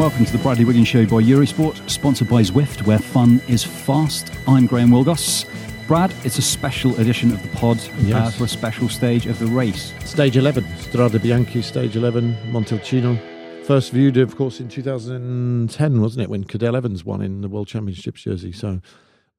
Welcome to the Bradley Wiggins Show by Eurosport, sponsored by Zwift, where fun is fast. I'm Graham Willgoss. Brad, it's a special edition of the pod uh, for a special stage of the race. Stage 11, Strade Bianche, Stage 11, Montalcino. First viewed, of course, in 2010, wasn't it, when Cadel Evans won in the World Championships jersey. So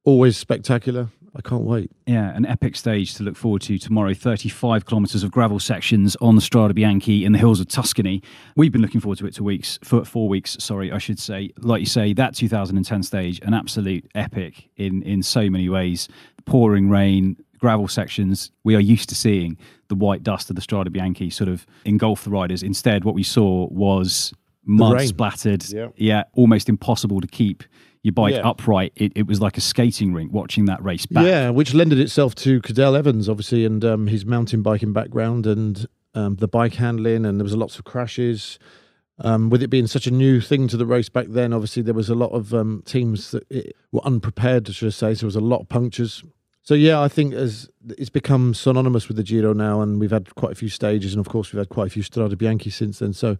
always spectacular. I can't wait. Yeah, an epic stage to look forward to tomorrow. 35 kilometres of gravel sections on the Strade Bianche in the hills of Tuscany. We've been looking forward to it for weeks, for four weeks, sorry, I should say. Like you say, that 2010 stage, an absolute epic in, in so many ways. Pouring rain, gravel sections. We are used to seeing the white dust of the Strade Bianche sort of engulf the riders. Instead, what we saw was mud splattered. Yeah. yeah, almost impossible to keep your bike Yeah. upright. It, it was like a skating rink watching that race back. Yeah, which lended itself to Cadel Evans, obviously, and um, his mountain biking background and um, the bike handling, and there was lots of crashes. Um, with it being such a new thing to the race back then, obviously there was a lot of um, teams that it, were unprepared, should I say. So there was a lot of punctures. So yeah, I think as it's become synonymous with the Giro now, and we've had quite a few stages, and of course we've had quite a few Strade Bianche since then. So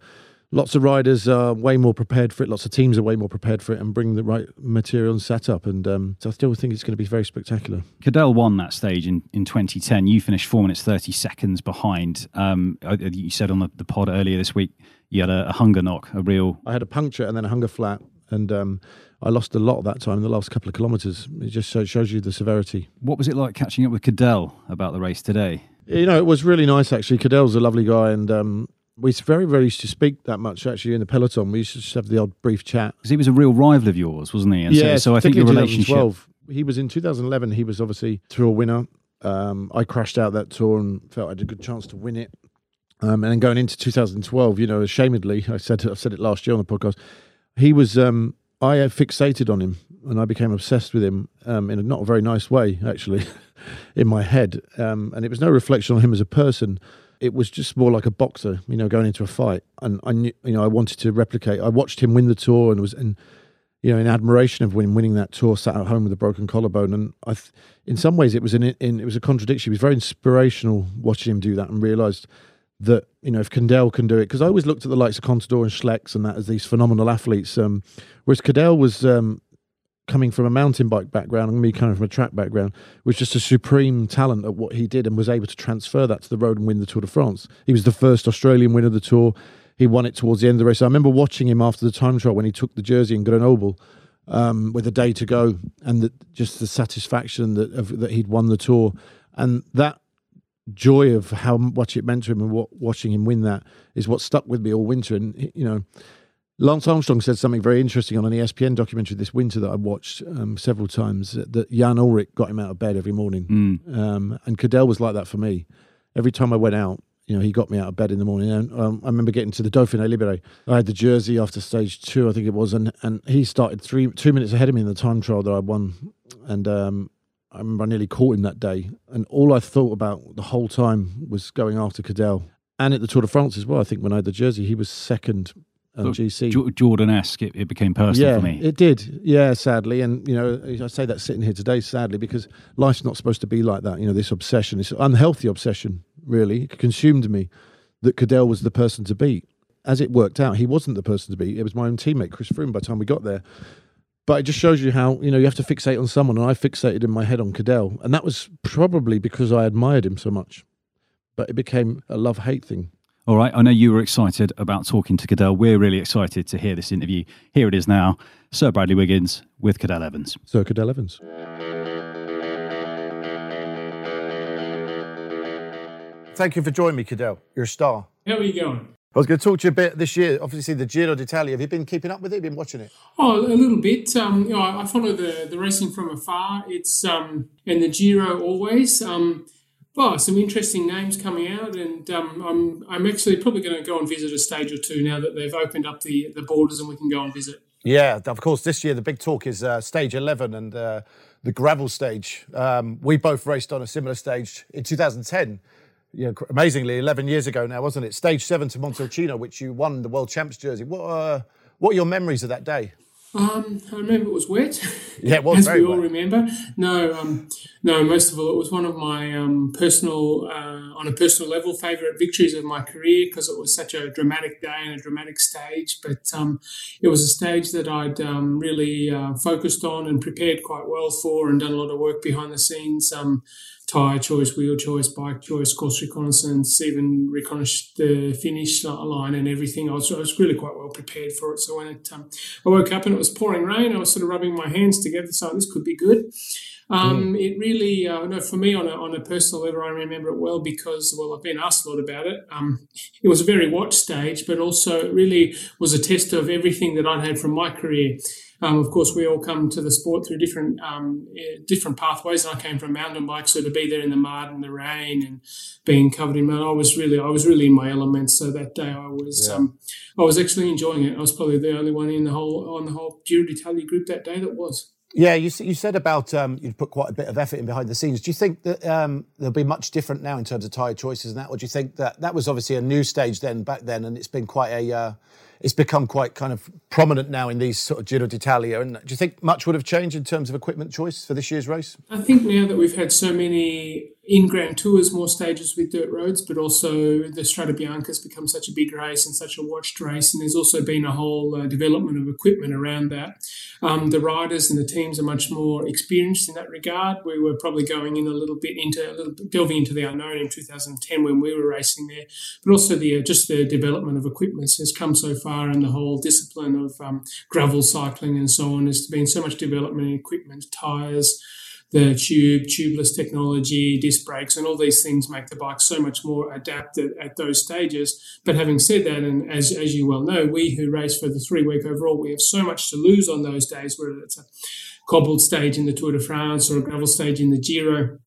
lots of riders are way more prepared for it. Lots of teams are way more prepared for it, and bring the right material and setup. And um, so I still think it's going to be very spectacular. Cadel won that stage in, in 2010. You finished four minutes 30 seconds behind. Um, you said on the, the pod earlier this week you had a, a hunger knock, a real. I had a puncture and then a hunger flat, and um, I lost a lot of that time in the last couple of kilometres. It just shows you the severity. What was it like catching up with Cadel about the race today? You know, it was really nice actually. Cadel's a lovely guy, and um, we very rarely used to speak that much actually in the peloton. We used to just have the odd brief chat. Because he was a real rival of yours, wasn't he? And so, so I think your relationship. He was in 2011. He was obviously tour winner. Um, I crashed out that tour and felt I had a good chance to win it. Um, and then going into 2012, you know, ashamedly, I said I said it last year on the podcast. He was um, I had fixated on him and I became obsessed with him um, in a not a very nice way, actually, in my head. Um, and it was no reflection on him as a person. It was just more like a boxer, you know, going into a fight. And I knew, you know, I wanted to replicate. I watched him win the tour and was and you know, in admiration of him winning that tour, sat at home with a broken collarbone, and I, in some ways, it was an in, it was a contradiction. It was very inspirational watching him do that, and realised that you know if Cadel can do it, because I always looked at the likes of Contador and Schlecks and that as these phenomenal athletes, um, whereas Cadel was um, coming from a mountain bike background and me coming from a track background, was just a supreme talent at what he did and was able to transfer that to the road and win the Tour de France. He was the first Australian winner of the Tour. He won it towards the end of the race. I remember watching him after the time trial when he took the jersey in Grenoble um, with a day to go, and the, just the satisfaction that of, that he'd won the tour, and that joy of how much it meant to him and what watching him win that is what stuck with me all winter. And you know, Lance Armstrong said something very interesting on an ESPN documentary this winter that I watched um, several times. That Jan Ullrich got him out of bed every morning, Mm. um, and Cadel was like that for me. Every time I went out, you know, he got me out of bed in the morning. And um, I remember getting to the Dauphiné Libéré. I had the jersey after stage two, I think it was, and and he started three two minutes ahead of me in the time trial that I won. And um, I remember I nearly caught him that day. And all I thought about the whole time was going after Cadel. And at the Tour de France as well, I think when I had the jersey, he was second um, Look, GC. Jordan esque, it, it became personal yeah, for me. it did. Yeah, sadly, and you know, I say that sitting here today, sadly, because life's not supposed to be like that. You know, this obsession, this unhealthy obsession, really consumed me. That Cadel was the person to beat. As it worked out, he wasn't the person to beat. It was my own teammate, Chris Froome. By the time we got there, but it just shows you how you know you have to fixate on someone, and I fixated in my head on Cadel, and that was probably because I admired him so much. But it became a love hate thing. All right, I know you were excited about talking to Cadel. We're really excited to hear this interview. Here it is now Sir Bradley Wiggins with Cadel Evans. Sir Cadel Evans. Thank you for joining me, Cadel. You're a star. How are you going? I was going to talk to you a bit this year. Obviously, the Giro d'Italia. Have you been keeping up with it? Have you been watching it? Oh, a little bit. Um, you know, I follow the, the racing from afar. It's um, and the Giro always. Um, oh, some interesting names coming out, and um, I'm I'm actually probably going to go and visit a stage or two now that they've opened up the the borders and we can go and visit. Yeah, of course. This year the big talk is uh, stage eleven and uh, the gravel stage. Um, we both raced on a similar stage in 2010 you know, amazingly, 11 years ago now, wasn't it? Stage seven to Montalcino, which you won the world champs jersey. What, uh, what are your memories of that day? Um, I remember it was wet. Yeah, it was as we all wet. remember. No, um, no. Most of all, it was one of my um, personal, uh, on a personal level, favourite victories of my career because it was such a dramatic day and a dramatic stage. But um, it was a stage that I'd um, really uh, focused on and prepared quite well for, and done a lot of work behind the scenes. Tyre choice, wheel choice, bike choice, course reconnaissance, even reconnaissance the finish line and everything. I was, I was really quite well prepared for it. So when it, um, I woke up and it was pouring rain, I was sort of rubbing my hands together, so this could be good. Um, It really, uh, no, for me on a, on a personal level, I remember it well because, well, I've been asked a lot about it. Um, it was a very watch stage, but also it really was a test of everything that I'd had from my career. Um, of course, we all come to the sport through different um, eh, different pathways. I came from mountain bikes, so to be there in the mud and the rain and being covered in mud, I was really I was really in my element. So that day, I was um, I was actually enjoying it. I was probably the only one in the whole on the whole Giro d'Italia group that day that was. Yeah, you, you said about um, you'd put quite a bit of effort in behind the scenes. Do you think that um, there'll be much different now in terms of tyre choices and that, or do you think that that was obviously a new stage then back then, and it's been quite a uh, it's become quite kind of prominent now in these sort of Giro d'Italia? And do you think much would have changed in terms of equipment choice for this year's race? I think now that we've had so many in Grand Tours, more stages with dirt roads, but also the Strade Bianche has become such a big race and such a watched race, and there's also been a whole uh, development of equipment around that. Um, the riders and the teams are much more experienced in that regard. We were probably going in a little bit into a little delving into the unknown in 2010 when we were racing there, but also the uh, just the development of equipment has come so far, and the whole discipline of um, gravel cycling and so on. There's been so much development in equipment, tires the tube, tubeless technology, disc brakes, and all these things make the bike so much more adapted at those stages. But having said that, and as, as you well know, we who race for the three week overall, we have so much to lose on those days, whether it's a cobbled stage in the Tour de France or a gravel stage in the Giro.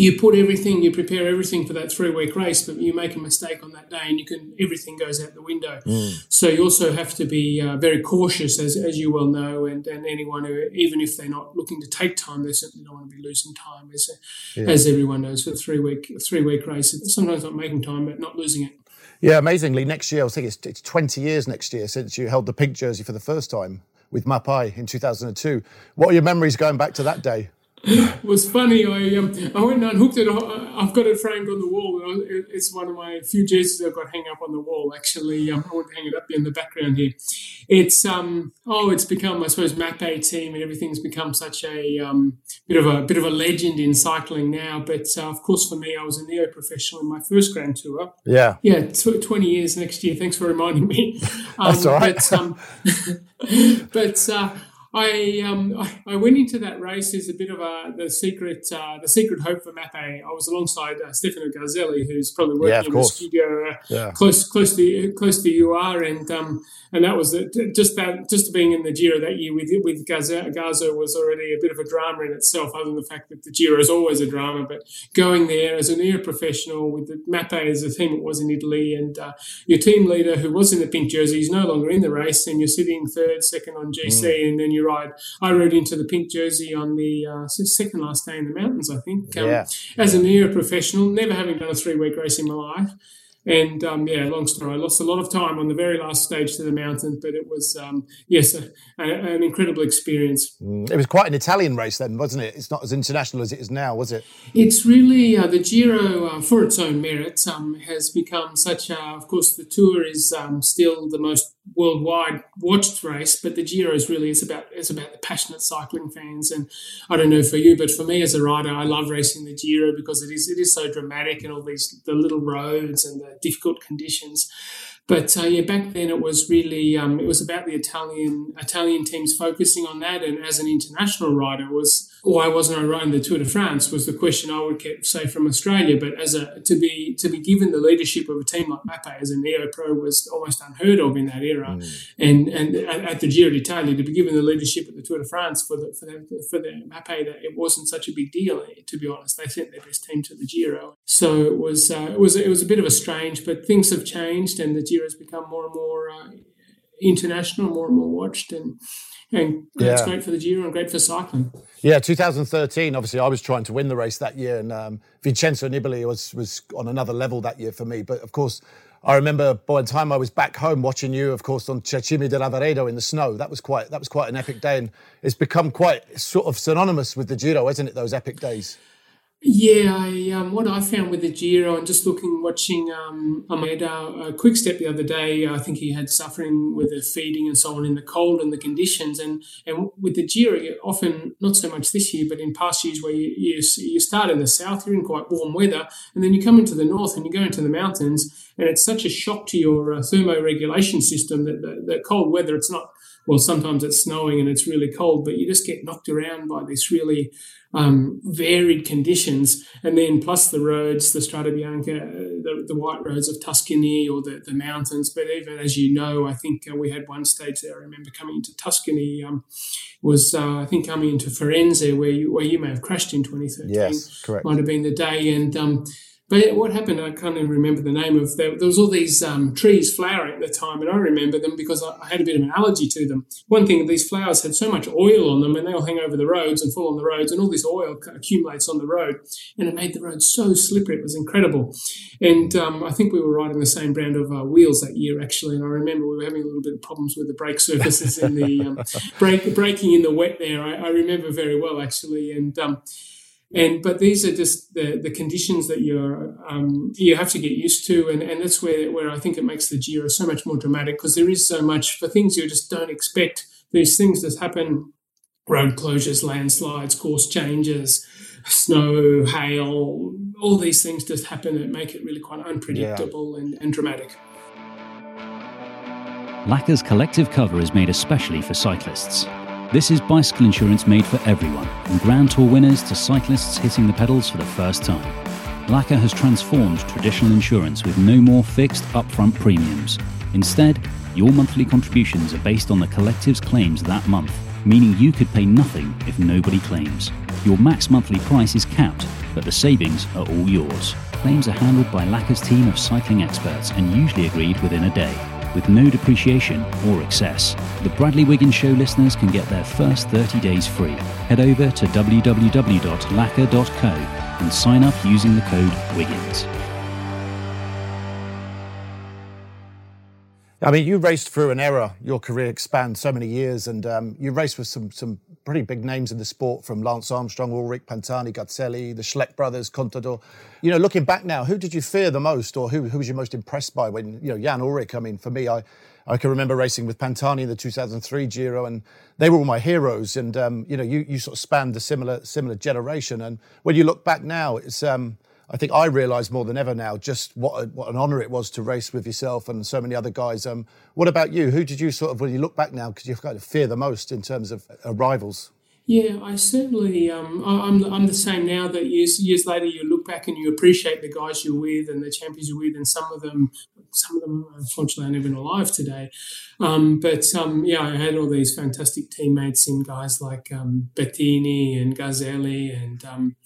You put everything, you prepare everything for that three week race, but you make a mistake on that day, and you can everything goes out the window. So you also have to be uh, very cautious, as, as you well know, and, and anyone who, even if they're not looking to take time, they certainly don't want to be losing time, as, as everyone knows, for a three week three week race. Sometimes not making time, but not losing it. Yeah, amazingly, next year I think it's, it's 20 years next year since you held the pink jersey for the first time with Mapei in 2002. What are your memories going back to that day? It was funny. I um, I went and hooked it. I- I've got it framed on the wall. It's one of my few jerseys I've got hang up on the wall. Actually, um, I won't hang it up in the background here. It's um oh, it's become I suppose Mapei team and everything's become such a um, bit of a bit of a legend in cycling now. But uh, of course, for me, I was a neo professional in my first Grand Tour. Yeah. Yeah, tw- 20 years next year. Thanks for reminding me. Um, That's all right. But, um, but uh, I, um, I went into that race as a bit of a the secret uh, the secret hope for Mapei. I was alongside uh, Stefano Garzelli, who's probably working Yeah, in course. the studio uh, Yeah. close close to close to you are, and um, and that was it. just that just being in the Giro that year with with Garza was already a bit of a drama in itself. Other than the fact that the Giro is always a drama, but going there as a near professional with the as a team it was in Italy, and uh, your team leader who was in the pink jersey is no longer in the race, and you're sitting third, second on GC, Mm. and then you ride. I rode into the pink jersey on the uh, second last day in the mountains, I think. Um, Yeah. As a near professional, never having done a three week race in my life. And um, yeah, long story. I lost a lot of time on the very last stage to the mountain, but it was um, yes, a, a, an incredible experience. It was quite an Italian race then, wasn't it? It's not as international as it is now, was it? It's really uh, the Giro, uh, for its own merits, um, has become such a. Of course, the Tour is um, still the most worldwide watched race, but the Giro is really it's about it's about the passionate cycling fans. And I don't know for you, but for me as a rider, I love racing the Giro because it is it is so dramatic and all these the little roads and the difficult conditions. But uh, yeah, back then it was really um, it was about the Italian Italian teams focusing on that, and as an international rider, was why wasn't I riding the Tour de France was the question I would get say from Australia. But as a to be to be given the leadership of a team like Mapei as a neo pro was almost unheard of in that era, mm. and and at, the Giro d'Italia to be given the leadership of the Tour de France for the for the for the Mapei that it wasn't such a big deal. To be honest, they sent their best team to the Giro, so it was uh, it was it was a bit of a strange, but things have changed, and the Has become more and more uh, international, more and more watched, and and yeah. it's great for the Giro and great for cycling. Yeah, 2013. Obviously, I was trying to win the race that year, and um, Vincenzo Nibali was was on another level that year for me. But of course, I remember by the time I was back home watching you, of course, on Tre Cime di Lavaredo in the snow. That was quite that was quite an epic day, and it's become quite sort of synonymous with the Giro, isn't it? Those epic days. Yeah, I, um, what I found with the Giro and just looking, watching um, Almeida, a quick step the other day, I think he had suffering with the feeding and so on in the cold and the conditions. And, and with the Giro, often, not so much this year, but in past years where you, you, you start in the south, you're in quite warm weather, and then you come into the north and you go into the mountains, and it's such a shock to your uh, thermoregulation system that the, the cold weather, it's not well, sometimes it's snowing and it's really cold, but you just get knocked around by this really um, varied conditions. And then plus the roads, the Strada Bianca, uh, the, the white roads of Tuscany or the, the mountains. But even as you know, I think uh, we had one stage there. I remember coming into Tuscany, um, was uh, I think coming into Firenze, where you, where you may have crashed in 2013. Yes, correct. Might have been the day. And um, but what happened, I can't even remember the name of there. There was all these um, trees flowering at the time, and I remember them because I, I, had a bit of an allergy to them. One thing, these flowers had so much oil on them, and they all hang over the roads and fall on the roads, and all this oil accumulates on the road, and it made the road so slippery. It was incredible. And um, I think we were riding the same brand of uh, wheels that year, actually. And I remember we were having a little bit of problems with the brake surfaces in the um, brake, braking in the wet there. I, I remember very well, actually, and um, and but these are just the, the conditions that you're um, you have to get used to, and, and that's where where I think it makes the Giro so much more dramatic because there is so much for things you just don't expect. These things that happen: road closures, landslides, course changes, snow, hail. All these things just happen that make it really quite unpredictable yeah. and, and dramatic. Laka's collective cover is made especially for cyclists. This is bicycle insurance made for everyone, from Grand Tour winners to cyclists hitting the pedals for the first time. Laka has transformed traditional insurance with no more fixed upfront premiums. Instead, your monthly contributions are based on the collective's claims that month, meaning you could pay nothing if nobody claims. Your max monthly price is capped, but the savings are all yours. Claims are handled by Laka's team of cycling experts and usually agreed within a day with no depreciation or excess. The Bradley Wiggins Show listeners can get their first 30 days free. Head over to www.laka.co and sign up using the code WIGGINS. I mean, you raced through an era. Your career spanned so many years, and um, you raced with some some pretty big names in the sport, from Lance Armstrong, Ullrich Pantani, Garzelli, the Schleck brothers, Contador. You know, looking back now, who did you fear the most, or who who was you most impressed by when you know Jan Ullrich. I mean, for me, I I can remember racing with Pantani in the 2003 Giro, and they were all my heroes. And um, you know, you you sort of spanned a similar similar generation. And when you look back now, it's um, I think I realise more than ever now just what a, what an honour it was to race with yourself and so many other guys. Um, what about you? Who did you sort of, when you look back now, because you've got to fear the most in terms of uh, rivals? Yeah, I certainly. Um, I'm I'm the same now. That years years later, you look back and you appreciate the guys you're with and the champions you're with, and some of them, some of them, unfortunately, aren't even alive today. Um, but um, yeah, I had all these fantastic teammates in guys like um, Bettini and Garzelli and um,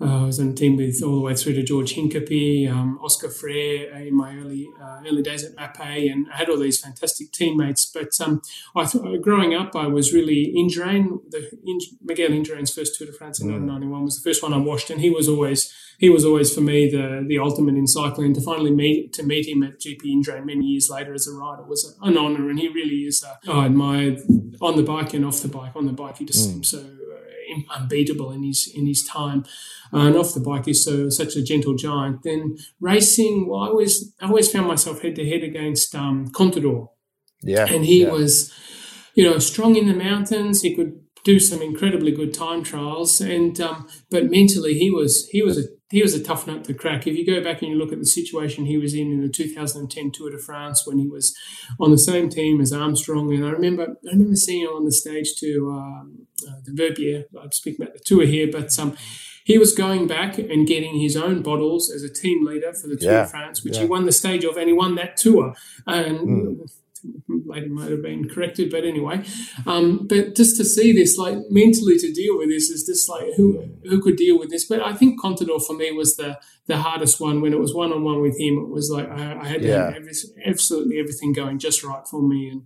I was on a team with all the way through to George Hincapie, um, Oscar Freire in my early uh, early days at Mapei, and I had all these fantastic teammates. But um, I thought, growing up, I was really Indurain. The Miguel Indurain's first Tour de France in mm. 1991 was the first one I watched, and he was always he was always for me the the ultimate in cycling. To finally meet to meet him at GP Indurain many years later as a rider was an honour, and he really is. Uh, I admired on the bike and off the bike. On the bike, he just mm. seemed so unbeatable in his in his time. Uh, and off the bike, he's so such a gentle giant. Then racing, well, I always I always found myself head to head against um, Contador. Yeah, and he yeah. was, you know, strong in the mountains. He could do some incredibly good time trials, and um, but mentally he was he was a he was a tough nut to crack. If you go back and you look at the situation he was in in the 2010 Tour de France when he was on the same team as Armstrong, and I remember I remember seeing him on the stage to um, uh, the Verbier. I'm speaking about the tour here, but um, he was going back and getting his own bottles as a team leader for the Tour Yeah, de France, which yeah. he won the stage of, and he won that tour. And Mm. Later might have been corrected, but anyway. Um, but just to see this, like mentally to deal with this, is just like who who could deal with this? But I think Contador for me was the the hardest one when it was one on one with him. It was like I, I had to have Yeah. every, absolutely everything going just right for me, and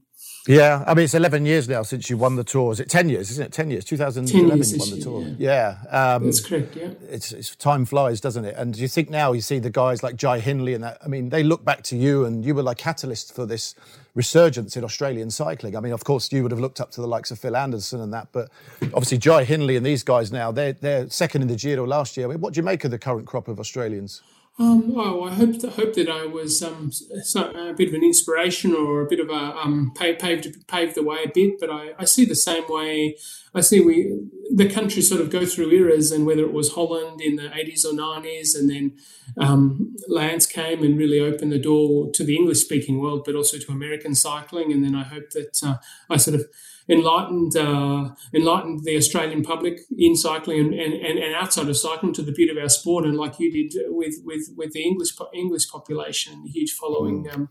Yeah, I mean it's 11 years now since you won the tour. Is it 10 years? Isn't it 10 years? 2011 you won the tour. Yeah, um, that's correct. Yeah. it's, it's time flies, doesn't it? And you think now you see the guys like Jai Hindley and that. I mean, they look back to you, and you were like catalyst for this resurgence in Australian cycling. I mean, of course, you would have looked up to the likes of Phil Anderson and that, but obviously Jai Hindley and these guys now they're they're second in the Giro last year. I mean, what do you make of the current crop of Australians? Um, oh, I hope hope that I was um, so, a bit of an inspiration or a bit of a um, paved paved the way a bit. But I, I see the same way. I see we the country sort of go through eras, and whether it was Holland in the eighties or nineties, and then um, Lance came and really opened the door to the English speaking world, but also to American cycling. And then I hope that uh, I sort of enlightened uh, enlightened the Australian public in cycling and, and, and, and outside of cycling to the beauty of our sport, and like you did with with, with the English English population, the huge following um,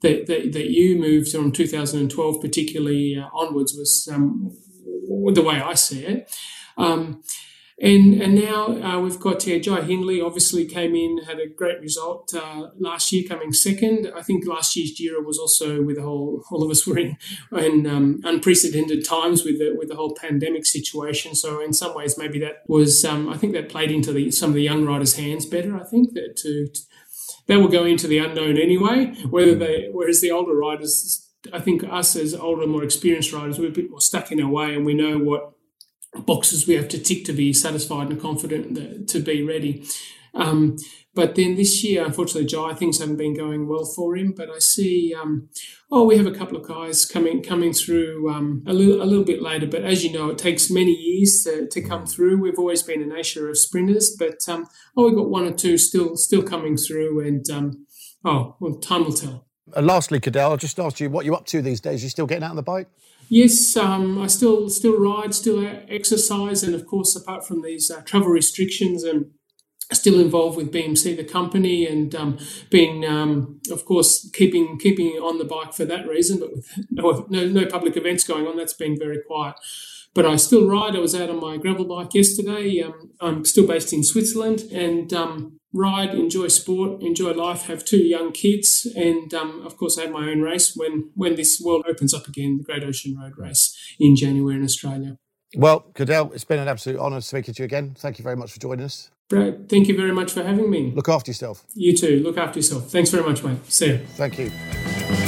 that, that that you moved from 2012 particularly uh, onwards was um, the way I see it. Um, and and now uh, we've got yeah, Jai Hindley obviously came in, had a great result uh, last year, coming second. I think last year's Giro was also with the whole all of us were in, in um, unprecedented times with the with the whole pandemic situation. So in some ways, maybe that was um, I think that played into the some of the young riders' hands better. I think that to, to they will go into the unknown anyway. Whether they whereas the older riders, I think us as older, more experienced riders, we're a bit more stuck in our way, and we know what boxes we have to tick to be satisfied and confident that, to be ready. Um, but then this year, unfortunately, Jai, things haven't been going well for him. But I see, um, oh, we have a couple of guys coming coming through um, a little a little bit later. But as you know, it takes many years to, to come through. We've always been a nation of sprinters, but um, oh, we've got one or two still still coming through, and um, oh, well, time will tell. And lastly, Cadel, I'll just ask you what you're up to these days. You still getting out on the bike? Yes, um, I still still ride, still exercise, and of course, apart from these uh, travel restrictions, and still involved with BMC, the company, and um, being, um, of course, keeping keeping on the bike for that reason. But with no, no no public events going on, that's been very quiet. But I still ride. I was out on my gravel bike yesterday. Um, I'm still based in Switzerland, and um, ride, enjoy sport, enjoy life. Have two young kids, and um, of course, I have my own race when when this world opens up again, the Great Ocean Road Race in January in Australia. Well, Cadel, it's been an absolute honour speaking to you again. Thank you very much for joining us. Brad, thank you very much for having me. Look after yourself. You too. Look after yourself. Thanks very much, mate. See you. Thank you.